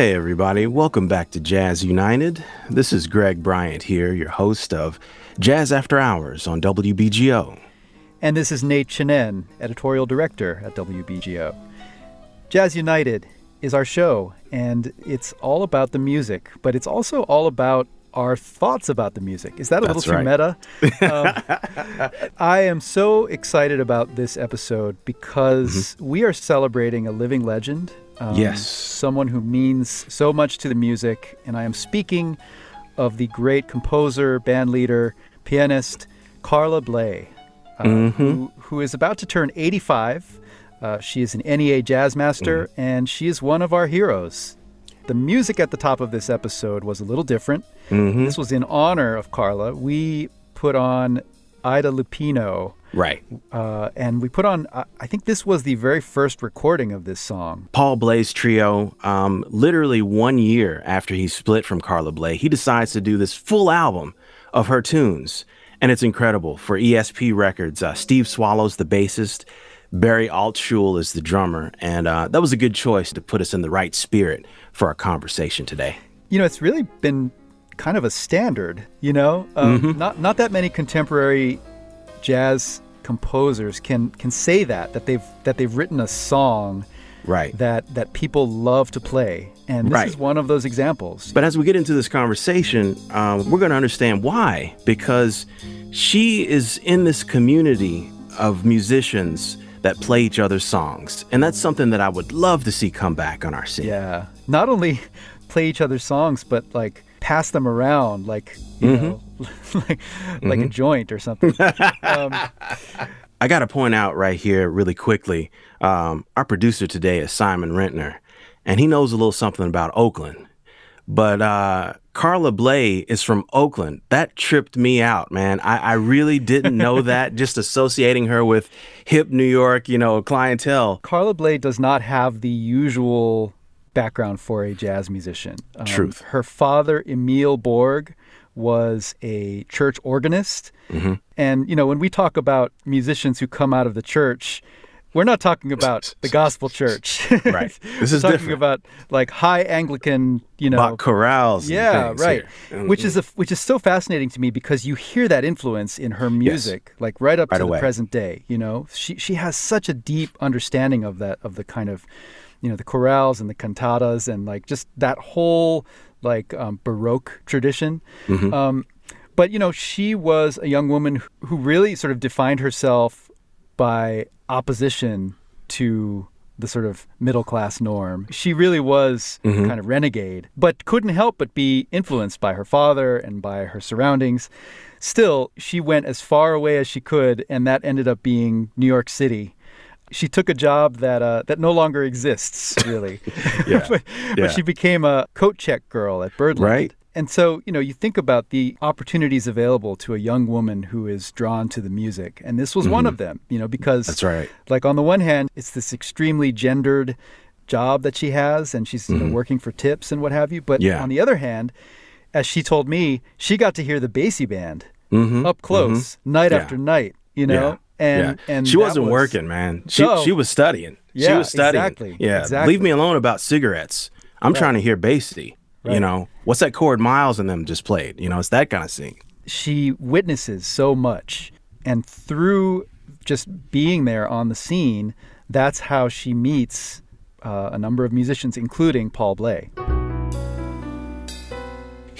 Hey, everybody. Welcome back to Jazz United. This is Greg Bryant here, your host of Jazz After Hours on WBGO. And this is Nate Chinen, editorial director at WBGO. Jazz United is our show, and it's all about the music, but it's also all about our thoughts about the music. Is that a That's little too right. meta? Um, I am so excited about this episode because we are celebrating a living legend. Um, Yes. Someone who means so much to the music. And I am speaking of the great composer, band leader, pianist, Carla Bley, uh, who, who is about to turn 85. Uh, she is an NEA jazz master, and she is one of our heroes. The music at the top of this episode was a little different. This was in honor of Carla. We put on Ida Lupino, Right. uh, and we put on, I I think this was the very first recording of this song. Paul Bley's trio, um, literally one year after he split from Carla Bley, he decides to do this full album of her tunes. And it's incredible. For ESP Records, uh, Steve Swallow's, the bassist, Barry Altschul is the drummer. And uh, that was a good choice to put us in the right spirit for our conversation today. You know, it's really been kind of a standard, you know? Um, Not, not that many contemporary jazz composers can, can say that, that they've, that they've written a song Right. that, that people love to play. And this Right. is one of those examples. But as we get into this conversation, um, we're going to understand why. Because she is in this community of musicians that play each other's songs. And that's something that I would love to see come back on our scene. Yeah. Not only play each other's songs, but like pass them around like, you know, like, like a joint or something. um, I got to point out right here, really quickly, um, our producer today is Simon Rentner, and he knows a little something about Oakland. But uh, Carla Bley is from Oakland. That tripped me out, man. I, I really didn't know that. Just associating her with hip New York, you know, clientele. Carla Bley does not have the usual background for a jazz musician. Um, Truth. Her father, Emil Borg, was a church organist. Mm-hmm. And, you know, when we talk about musicians who come out of the church, we're not talking about the gospel church. Right. This We're is talking different. about like high Anglican, you know, About chorales. yeah, right. Mm-hmm. Which is a, which is so fascinating to me because you hear that influence in her music, like right up Right to away. the present day. You know, she she has such a deep understanding of that of the kind of, you know, the chorales and the cantatas and like just that whole like um, Baroque tradition. Mm-hmm. Um, but you know, she was a young woman who- who really sort of defined herself by opposition to the sort of middle class norm. She really was kind of renegade, but couldn't help but be influenced by her father and by her surroundings. Still, she went as far away as she could, and that ended up being New York City. She took a job that uh, that no longer exists, really. Yeah, but, yeah. but she became a coat check girl at Birdland. Right. And so, you know, you think about the opportunities available to a young woman who is drawn to the music. And this was one of them, you know, because Mm-hmm. That's right. like on the one hand, it's this extremely gendered job that she has and she's you know, working for tips and what have you. But Mm-hmm. Yeah. on the other hand, as she told me, she got to hear the Basie band Mhm, up close night Yeah. after night, you know? And yeah. and she wasn't was- working, man. She No. she was studying. she Yeah, was studying. exactly, Yeah. exactly. Leave me alone about cigarettes. I'm trying to hear Basie. You know, what's that chord Miles and them just played? You know, it's that kind of thing. she witnesses so much and through just being there on the scene that's how she meets uh, a number of musicians including paul bley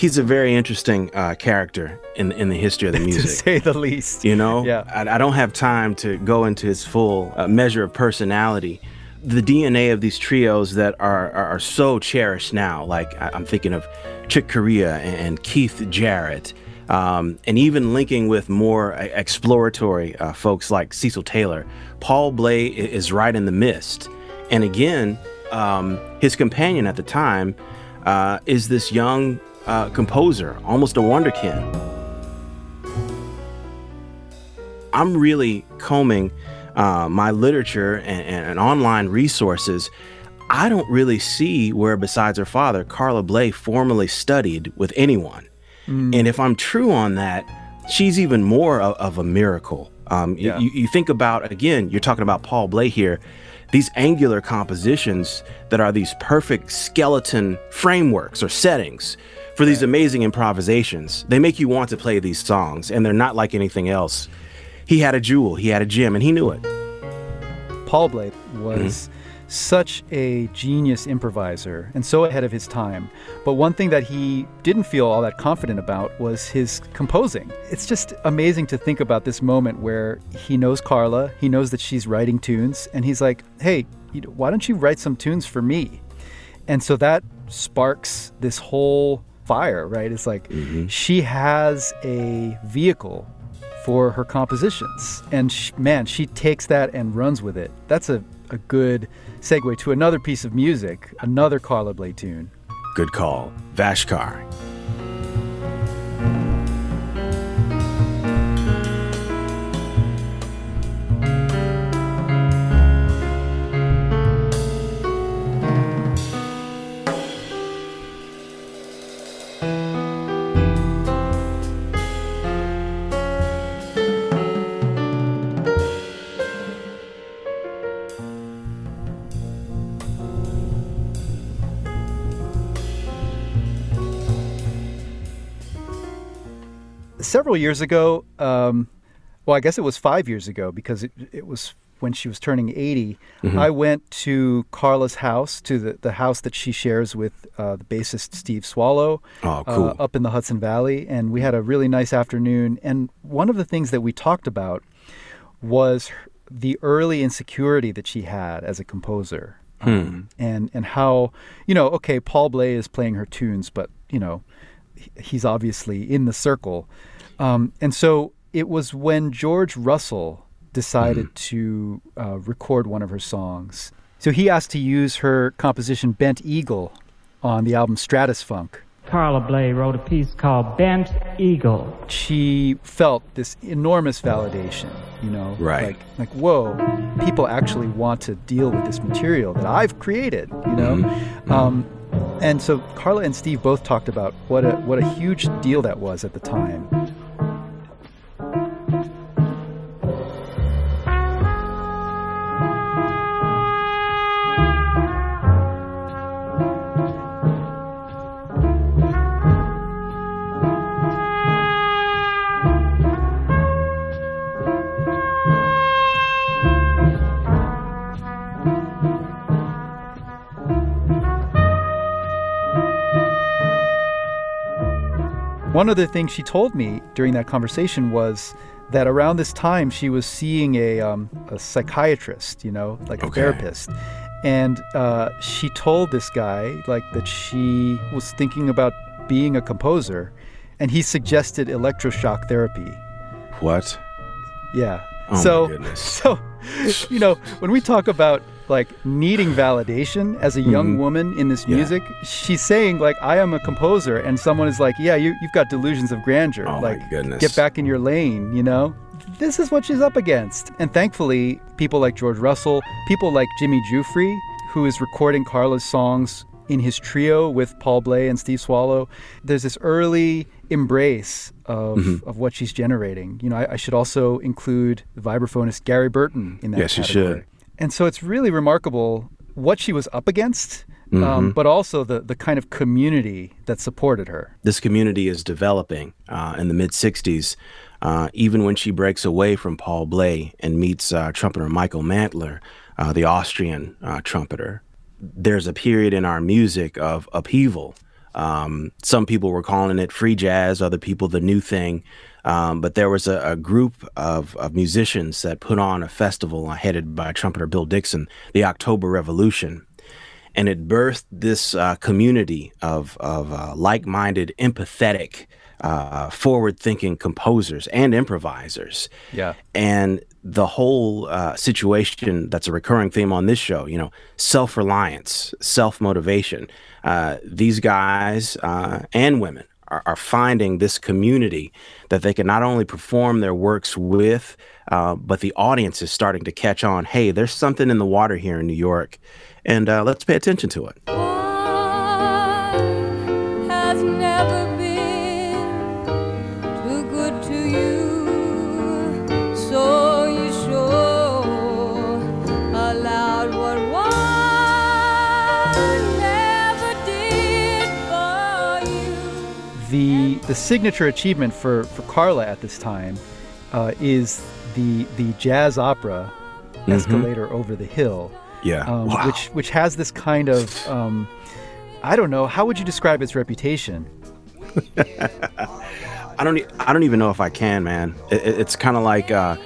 He's a very interesting uh, character in in the history of the music, to say the least You know, Yeah. I, I don't have time to go into his full uh, measure of personality. The DNA of these trios that are are, are so cherished now, like I, I'm thinking of Chick Corea and, and Keith Jarrett, um, and even linking with more uh, exploratory uh, folks like Cecil Taylor. Paul Bley is right in the midst, and again, um, his companion at the time uh, is this young uh, composer, almost a wonderkin. I'm really combing uh, my literature and, and, online resources. I don't really see where, besides her father, Carla Bley formally studied with anyone. And if I'm true on that, she's even more of, of a miracle. Um, Yeah. you, you think about, again, you're talking about Paul Bley here. these angular compositions that are these perfect skeleton frameworks or settings for these amazing improvisations. They make you want to play these songs, and they're not like anything else. He had a jewel, he had a gem, and he knew it. Paul Bley was mm-hmm. such a genius improviser and so ahead of his time. But one thing that he didn't feel all that confident about was his composing. It's just amazing to think about this moment where he knows Carla, he knows that she's writing tunes, and he's like, hey, why don't you write some tunes for me? And so that sparks this whole fire, right? It's like mm-hmm. she has a vehicle for her compositions. And she, man, she takes that and runs with it. That's a, a good segue to another piece of music, another Carla Bley tune. Good call. Vashkar. Several years ago, um, well, I guess it was five years ago because it, it was when she was turning 80. Mm-hmm. I went to Carla's house, to the, the house that she shares with uh, the bassist Steve Swallow oh, cool. uh, up in the Hudson Valley. And we had a really nice afternoon. And one of the things that we talked about was the early insecurity that she had as a composer. Hmm. Um, and, and how, you know, okay, Paul Bley is playing her tunes, but, you know, he's obviously in the circle. Um, and so it was when George Russell decided mm-hmm. to uh, record one of her songs. So he asked to use her composition Bent Eagle on the album Stratusphunk. Carla Bley wrote a piece called Bent Eagle. She felt this enormous validation, you know, right. like like whoa, people actually want to deal with this material that I've created, you know. Mm-hmm. Um, and so Carla and Steve both talked about what a what a huge deal that was at the time. One of the things she told me during that conversation was that around this time she was seeing a, um, a psychiatrist, you know, like a therapist. And uh, she told this guy, like, that she was thinking about being a composer, and he suggested electroshock therapy. What? Yeah. Oh so, so, you know, when we talk about like needing validation as a young mm-hmm. woman in this music. Yeah. She's saying like I am a composer, and someone is like, yeah, you you've got delusions of grandeur. Oh like, my goodness. get back in your lane, you know. This is what she's up against. And thankfully, people like George Russell, people like Jimmy Giuffre, who is recording Carla's songs in his trio with Paul Bley and Steve Swallow, there's this early embrace of, mm-hmm. of what she's generating. You know, I, I, should also include vibraphonist Gary Burton in that yes, category. you should. And so it's really remarkable what she was up against, um, mm-hmm. um, but also the, the kind of community that supported her. This community is developing uh, in the mid 60s. Uh, even when she breaks away from Paul Bley and meets uh, trumpeter Michael Mantler, uh, the Austrian uh, trumpeter, there's a period in our music of upheaval. Um, some people were calling it free jazz, other people the new thing. Um, but there was a, a group of, of, musicians that put on a festival headed by trumpeter Bill Dixon, the October Revolution. And it birthed this uh, community of, of uh, like minded, empathetic, uh, forward thinking composers and improvisers. Yeah. And the whole uh, situation that's a recurring theme on this show, you know, self reliance, self motivation. Uh, these guys uh, and women are, are, finding this community that they can not only perform their works with, uh, but the audience is starting to catch on. Hey, there's something in the water here in New York, and uh, let's pay attention to it. The signature achievement for, for Carla at this time uh, is the the jazz opera Escalator over the Hill, Yeah. um, wow. which which has this kind of um, I don't know how would you describe its reputation? I don't. I don't even know if I can, man. It- it's kind of like uh,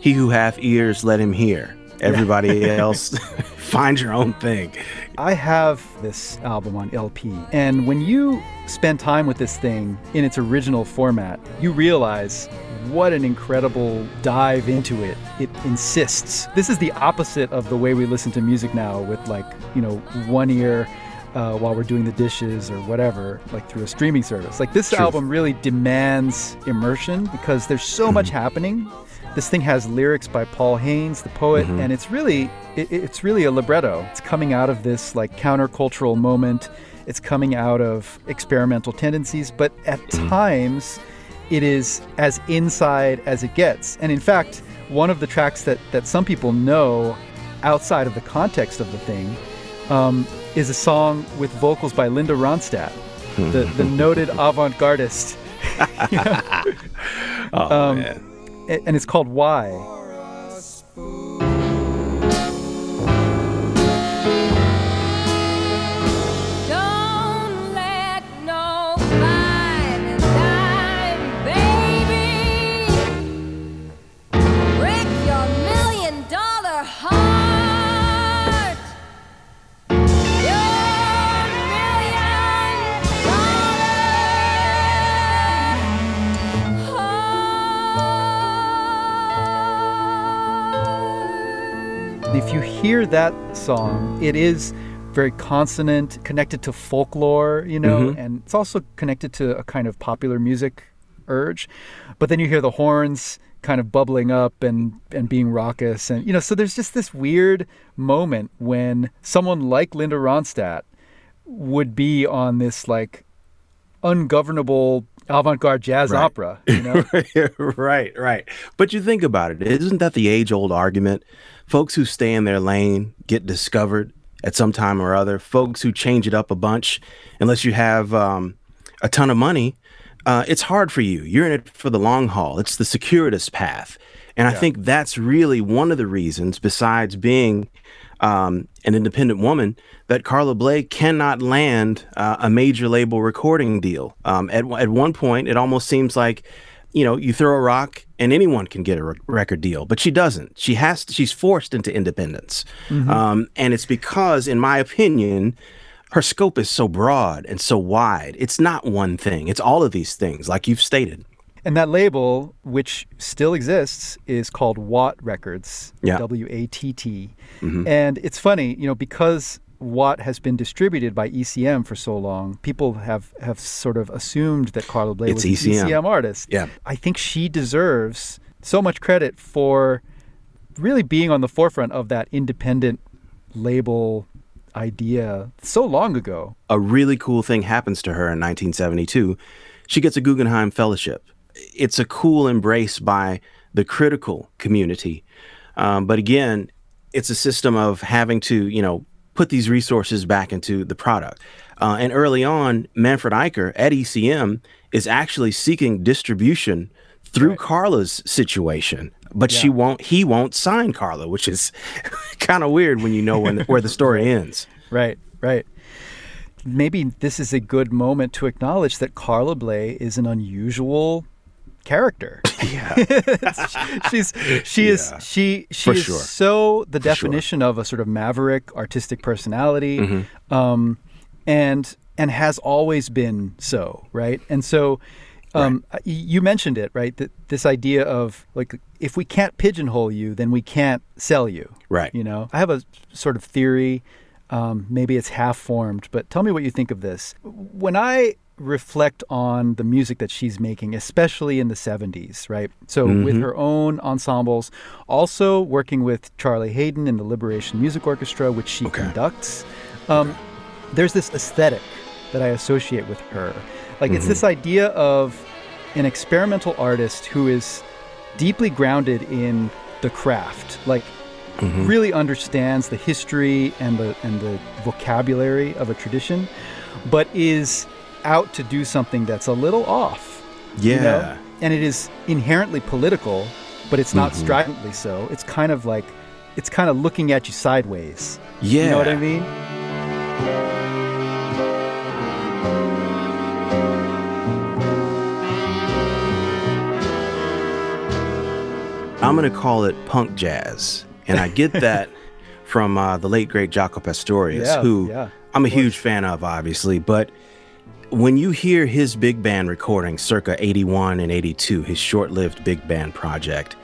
he who hath ears, let him hear. Everybody else, find your own thing. I have this album on LP, and when you spend time with this thing in its original format, you realize what an incredible dive into it it insists. This is the opposite of the way we listen to music now, with like, you know, one ear. Uh, while we're doing the dishes or whatever, like through a streaming service. Like this Truth. album really demands immersion because there's so much happening. This thing has lyrics by Paul Haines, the poet, and it's really it, it's really a libretto. It's coming out of this like countercultural moment. It's coming out of experimental tendencies, but at times it is as inside as it gets. And in fact, one of the tracks that that some people know outside of the context of the thing um, is a song with vocals by Linda Ronstadt, the, the noted avant-gardist. Oh Um, man. And it's called Why. Hear that song, it is very consonant, connected to folklore, you know, mm-hmm. and it's also connected to a kind of popular music urge. But then you hear the horns kind of bubbling up and and being raucous and you know, so there's just this weird moment when someone like Linda Ronstadt would be on this like ungovernable avant-garde jazz Right. opera, you know. right, right. But you think about it, isn't that the age old argument? Folks who stay in their lane get discovered at some time or other. Folks who change it up a bunch, unless you have um, a ton of money, uh, it's hard for you. You're in it for the long haul. It's the circuitous path. And I think that's really one of the reasons, besides being um, an independent woman, that Carla Bley cannot land uh, a major label recording deal. Um, at, at one point, it almost seems like, you know, you throw a rock and anyone can get a re- record deal, but she doesn't. She has. To, she's forced into independence, um, and it's because, in my opinion, her scope is so broad and so wide. It's not one thing. It's all of these things, like you've stated. And that label, which still exists, is called Watt Records. Yeah. W A T T. Mm-hmm. And it's funny, you know, because Watt has been distributed by ECM for so long, people have, have sort of assumed that Carla Bley It's was an ECM. ECM artist. Yeah. I think she deserves so much credit for really being on the forefront of that independent label idea so long ago. a really cool thing happens to her in 1972. She gets a Guggenheim Fellowship. It's a cool embrace by the critical community. Um, but again, it's a system of having to, you know, put these resources back into the product. Uh, and early on, Manfred Eicher at ECM is actually seeking distribution through Carla's situation, but she won't. He won't sign Carla, which is kind of weird when you know when where the story ends. Right, right. Maybe this is a good moment to acknowledge that Carla Bley is an unusual character. Yeah. She's she is Yeah. she she For is sure. so the sure. definition of a sort of maverick artistic personality, Mm-hmm. um, and and has always been so right. And so, um, y- you mentioned it right that this idea of like if we can't pigeonhole you, then we can't sell you. Right. You know, I have a sort of theory. Um, maybe it's half formed, but tell me what you think of this. When I reflect on the music that she's making, especially in the 70s, right? So with mm-hmm. her own ensembles, also working with Charlie Haden in the Liberation Music Orchestra, which she conducts, um, there's this aesthetic that I associate with her. Like it's mm-hmm. this idea of an experimental artist who is deeply grounded in the craft, like mm-hmm. really understands the history and the and the vocabulary of a tradition, but is out to do something that's a little off. you know? Yeah. And it is inherently political, but it's not Mm-hmm. stridently so. It's kind of like, it's kind of looking at you sideways. Yeah. You know what I mean? I'm going to call it punk jazz. And I get that from uh, the late, great Jaco Pastorius, Yeah, who yeah, I'm a huge fan of, obviously. But when you hear his big band recording circa 81 and 82, his short lived big band project,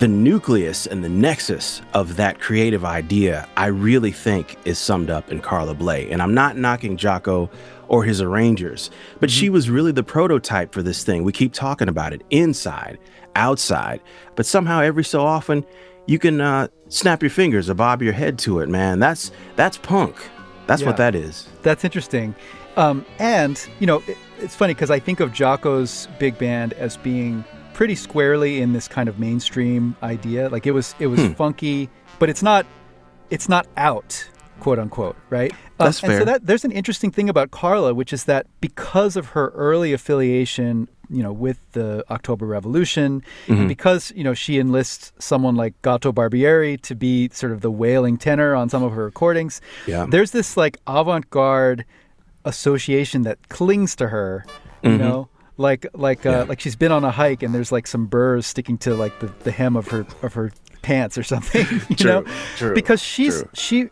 the nucleus and the nexus of that creative idea, I really think is summed up in Carla Bley. And I'm not knocking Jaco or his arrangers, but she was really the prototype for this thing. We keep talking about it inside, outside, but somehow every so often you can uh, snap your fingers or bob your head to it, man. That's that's punk. That's what that is. That's interesting. Um, and, you know, it, it's funny because I think of Jaco's big band as being pretty squarely in this kind of mainstream idea. Like it was, it was Hmm. funky, but it's not, it's not out, quote unquote, right? Um, That's And so that there's an interesting thing about Carla, which is that because of her early affiliation, you know, with the October Revolution, Mm-hmm. and because you know she enlists someone like Gato Barbieri to be sort of the wailing tenor on some of her recordings, Yeah. there's this like avant-garde association that clings to her, you know, like like uh, Mm-hmm. Yeah. like she's been on a hike and there's like some burrs sticking to like the, the hem of her of her pants or something, you True, know, true, because she's true. she.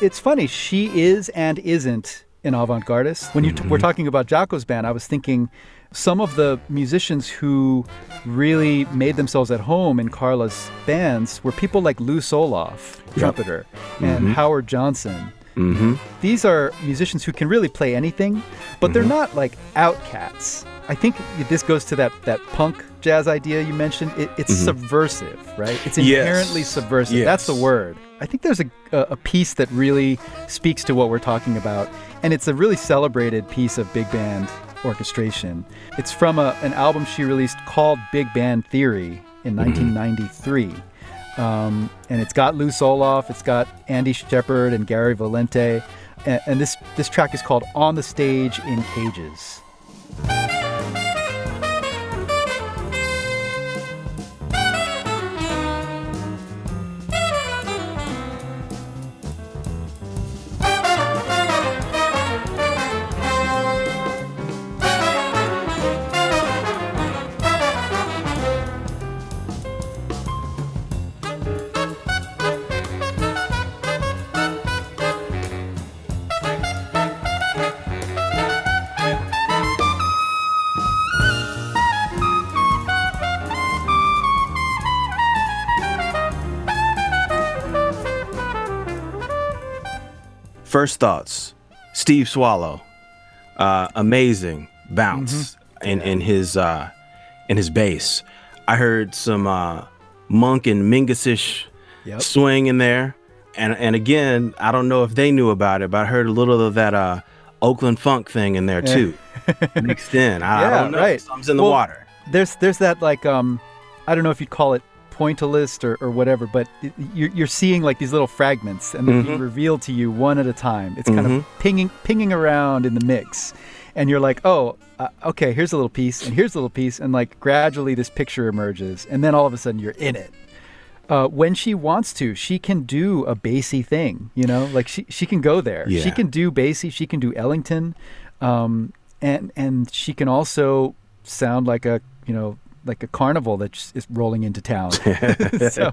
It's funny, she is and isn't an avant-gardist. When you t- Mm-hmm. we're talking about Jaco's band, I was thinking some of the musicians who really made themselves at home in Carla's bands were people like Lou Soloff, trumpeter, and Howard Johnson. Mm-hmm. These are musicians who can really play anything, but they're mm-hmm. not like outcasts. I think this goes to that that punk jazz idea you mentioned. It, it's mm-hmm. subversive, right? It's Yes. inherently subversive. That's the word. I think there's a, a a piece that really speaks to what we're talking about, and it's a really celebrated piece of big band orchestration. It's from a, an album she released called Big Band Theory in mm-hmm. 1993. Um, and it's got Lou Soloff, it's got Andy Sheppard and Gary Valente, and, and this this track is called "On the Stage in Cages." First thoughts. Steve Swallow, uh, amazing bounce in, in his uh, in his bass. I heard some uh, monk and mingusish Yep. swing in there, and and again, I don't know if they knew about it, but I heard a little of that uh, Oakland funk thing in there too, mixed in. I, I Yeah, don't know. right. Something's in the Well, water. There's there's that like um, I don't know if you'd call it pointillist or, or whatever, but it, you're, you're seeing like these little fragments and they're being revealed to you one at a time. It's kind of pinging pinging around in the mix, and you're like, oh, uh, okay, here's a little piece and here's a little piece, and like gradually this picture emerges, and then all of a sudden you're in it. Uh, when she wants to, she can do a Basie thing, you know, like she, she can go there. She can do Basie, she can do Ellington, um, and and she can also sound like a you know like a carnival that's just is rolling into town. so,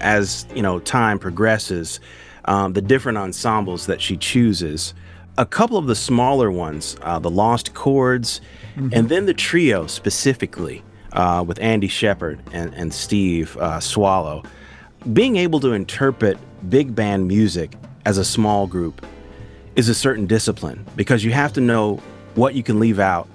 as you know time progresses um, the different ensembles that she chooses a couple of the smaller ones uh, the lost chords and then the trio specifically uh, with andy sheppard and, and steve uh, swallow being able to interpret big band music as a small group is a certain discipline because you have to know what you can leave out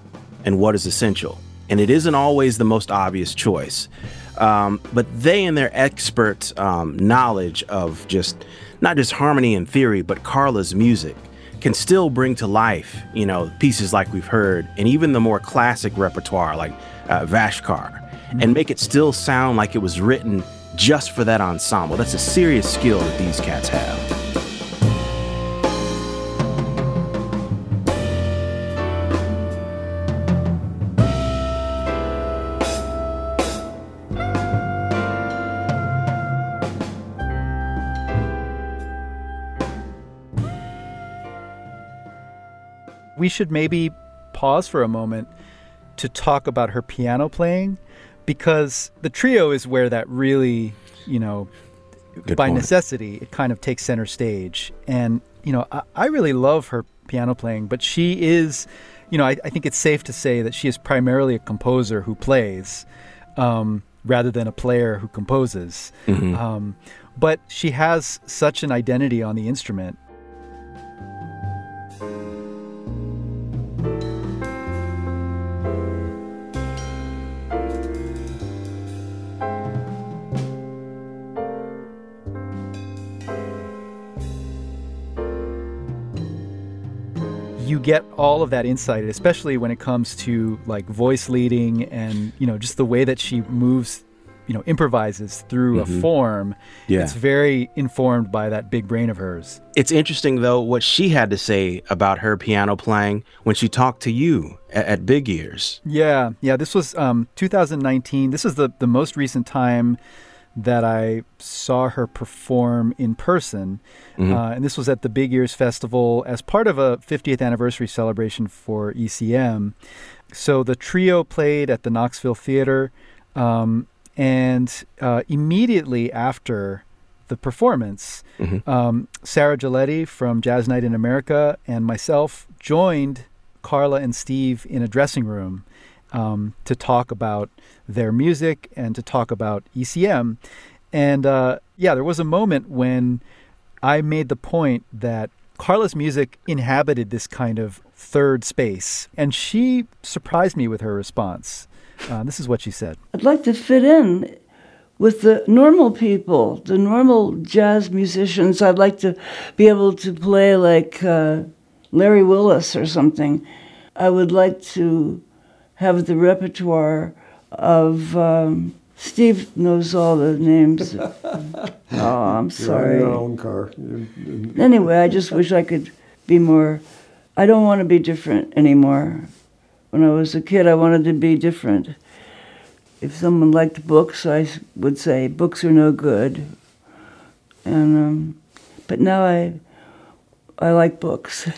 and what is essential. And it isn't always the most obvious choice. Um, but they and their expert um, knowledge of just not just harmony and theory, but Carla's music can still bring to life, you know, pieces like we've heard, and even the more classic repertoire like uh, Vashkar. and make it still sound like it was written just for that ensemble. That's a serious skill that these cats have. We should maybe pause for a moment to talk about her piano playing because the trio is where that really, you know, Good by point. necessity, it kind of takes center stage. And, you know, I, I really love her piano playing, but she is, you know, I, I think it's safe to say that she is primarily a composer who plays um, rather than a player who composes. Um, but she has such an identity on the instrument. Get all of that insight, especially when it comes to like voice leading and you know just the way that she moves, you know, improvises through a form. Yeah. It's very informed by that big brain of hers. It's interesting, though, what she had to say about her piano playing when she talked to you at, at Big Ears. Yeah, yeah. This was um, 2019. This is the the most recent time that I saw her perform in person, uh, and this was at the Big Ears Festival as part of a 50th anniversary celebration for ECM. So the trio played at the Knoxville Theater, um, and uh, immediately after the performance, um, Sarah Geledi from Jazz Night in America and myself joined Carla and Steve in a dressing room um, to talk about their music and to talk about ECM. And uh, yeah, there was a moment when I made the point that Carla's music inhabited this kind of third space, and she surprised me with her response. Uh, this is what she said. I'd like to fit in with the normal people, the normal jazz musicians. I'd like to be able to play like uh, Larry Willis or something. I would like to have the repertoire of. Um, Steve knows all the names. oh, I'm sorry. Your own car. Anyway, I just wish I could be more. I don't want to be different anymore. When I was a kid, I wanted to be different. If someone liked books, I would say books are no good. And um, but now I I like books.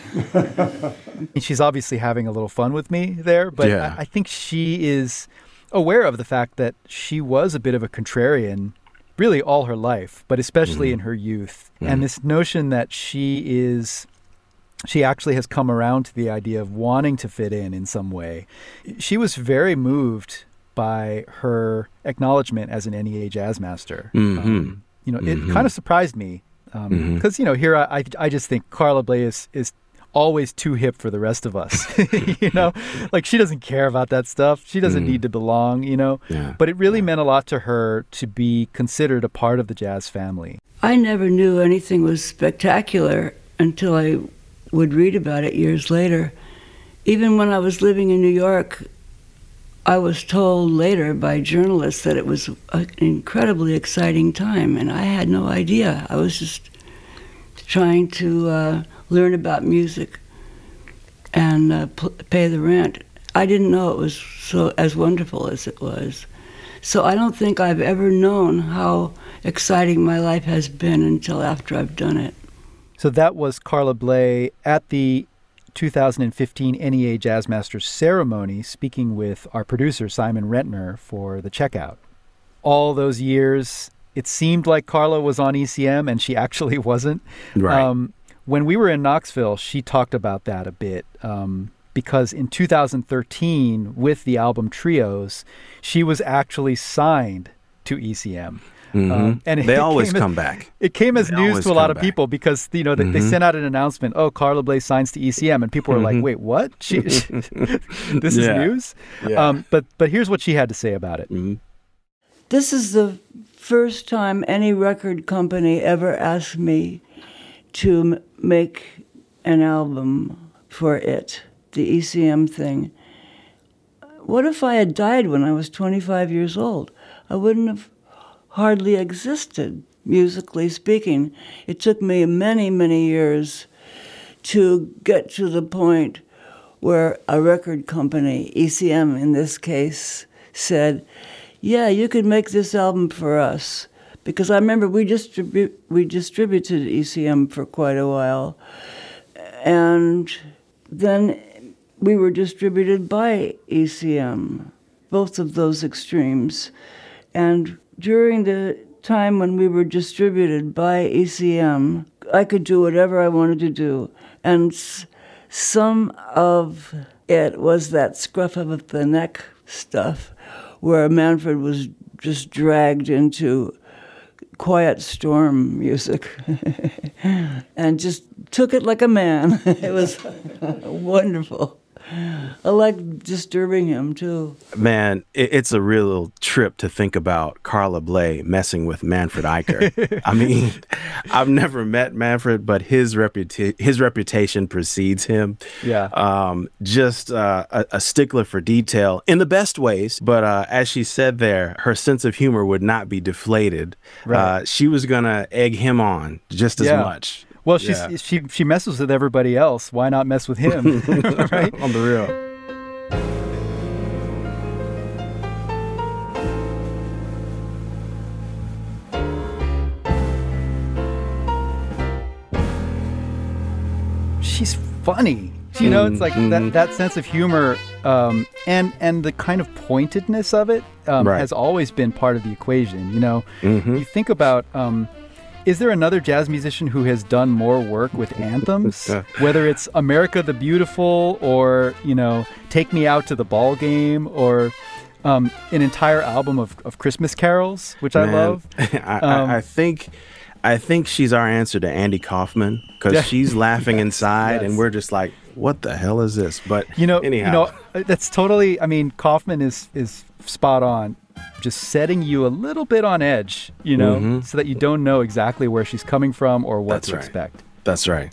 She's obviously having a little fun with me there, but Yeah. I, I think she is aware of the fact that she was a bit of a contrarian really all her life, but especially mm-hmm. in her youth. And mm-hmm. this notion that she is she actually has come around to the idea of wanting to fit in in some way. She was very moved by her acknowledgement as an NEA jazz master. Mm-hmm. Um, you know, it kind of surprised me Um, mm-hmm. because you know here I, I I just think Carla Bley is is always too hip for the rest of us. you know, like she doesn't care about that stuff. She doesn't need mm. to belong. You know, Yeah. but it really meant a lot to her to be considered a part of the jazz family. I never knew anything was spectacular until I would read about it years later. Even when I was living in New York, I was told later by journalists that it was an incredibly exciting time, and I had no idea. I was just trying to uh, learn about music and uh, pay the rent. I didn't know it was so as wonderful as it was. So I don't think I've ever known how exciting my life has been until after I've done it. So that was Carla Bley at the 2015 NEA Jazz Masters ceremony, speaking with our producer Simon Rentner for the checkout. All those years, it seemed like Carla was on ECM, and she actually wasn't. Right. Um, when we were in Knoxville, she talked about that a bit. Um, because in 2013, with the album Trios, she was actually signed to ECM. Um, and Mm-hmm. They it always came as- come back. It came as They news to a lot of back. Mm-hmm. people because you know they, they sent out an announcement. Oh, Carla Bley signs to ECM, and people were like, "Wait, what? She, this is news." Yeah. Um, but but here's what she had to say about it. This is the first time any record company ever asked me to m- make an album for it, the ECM thing. what if I had died when I was 25 years old? I wouldn't have hardly existed, musically speaking. It took me many, many years to get to the point where a record company, ECM in this case, said, Yeah, you could make this album for us. Because I remember we, distribu- we distributed ECM for quite a while. And then we were distributed by ECM, both of those extremes. And during the time when we were distributed by ECM, I could do whatever I wanted to do. And some of it was that scruff of the neck stuff where Manfred was just dragged into quiet storm music and just took it like a man. it was wonderful. I like disturbing him too. Man, it, it's a real trip to think about Carla Bley messing with Manfred Eicher. I mean, I've never met Manfred, but his reputa- his reputation precedes him. Yeah. Um, just uh, a, a stickler for detail in the best ways. But uh, as she said there, her sense of humor would not be deflated. Right. Uh, she was gonna egg him on just as Yeah. much. Well, she's Yeah. she she messes with everybody else. Why not mess with him? right? on the real. she's funny. You know, it's like Mhm. that, that sense of humor um, and and the kind of pointedness of it um, Right. has always been part of the equation. You know, Mhm. you think about. Um, is there another jazz musician who has done more work with anthems, whether it's "America the Beautiful" or you know "Take Me Out to the Ball Game" or um, an entire album of, of Christmas carols, which I love. I, Um, I, I think, I think she's our answer to Andy Kaufman because Yeah. she's laughing inside, Yes. and we're just like, "What the hell is this?" But You know, anyhow, you know, that's totally. I mean, Kaufman is is spot on. Just setting you a little bit on edge, you know, Mhm. so that you don't know exactly where she's coming from or what That's to right. expect. that's right.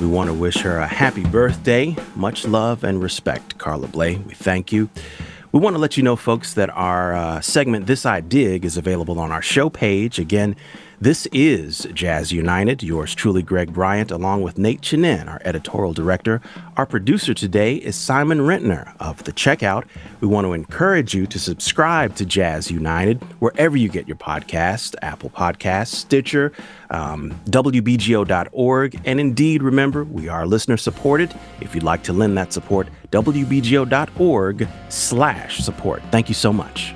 We want to wish her a happy birthday. Much love and respect, Carla Bley. We thank you. We want to let you know, folks, that our uh, segment This I Dig is available on our show page. Again, this is Jazz United. Yours truly, Greg Bryant, along with Nate Chinen, our editorial director. Our producer today is Simon Rentner of The Checkout. We want to encourage you to subscribe to Jazz United wherever you get your podcast Apple Podcasts, Stitcher, um, WBGO.org. And indeed, remember, we are listener supported. If you'd like to lend that support, WBGO.org slash support. Thank you so much.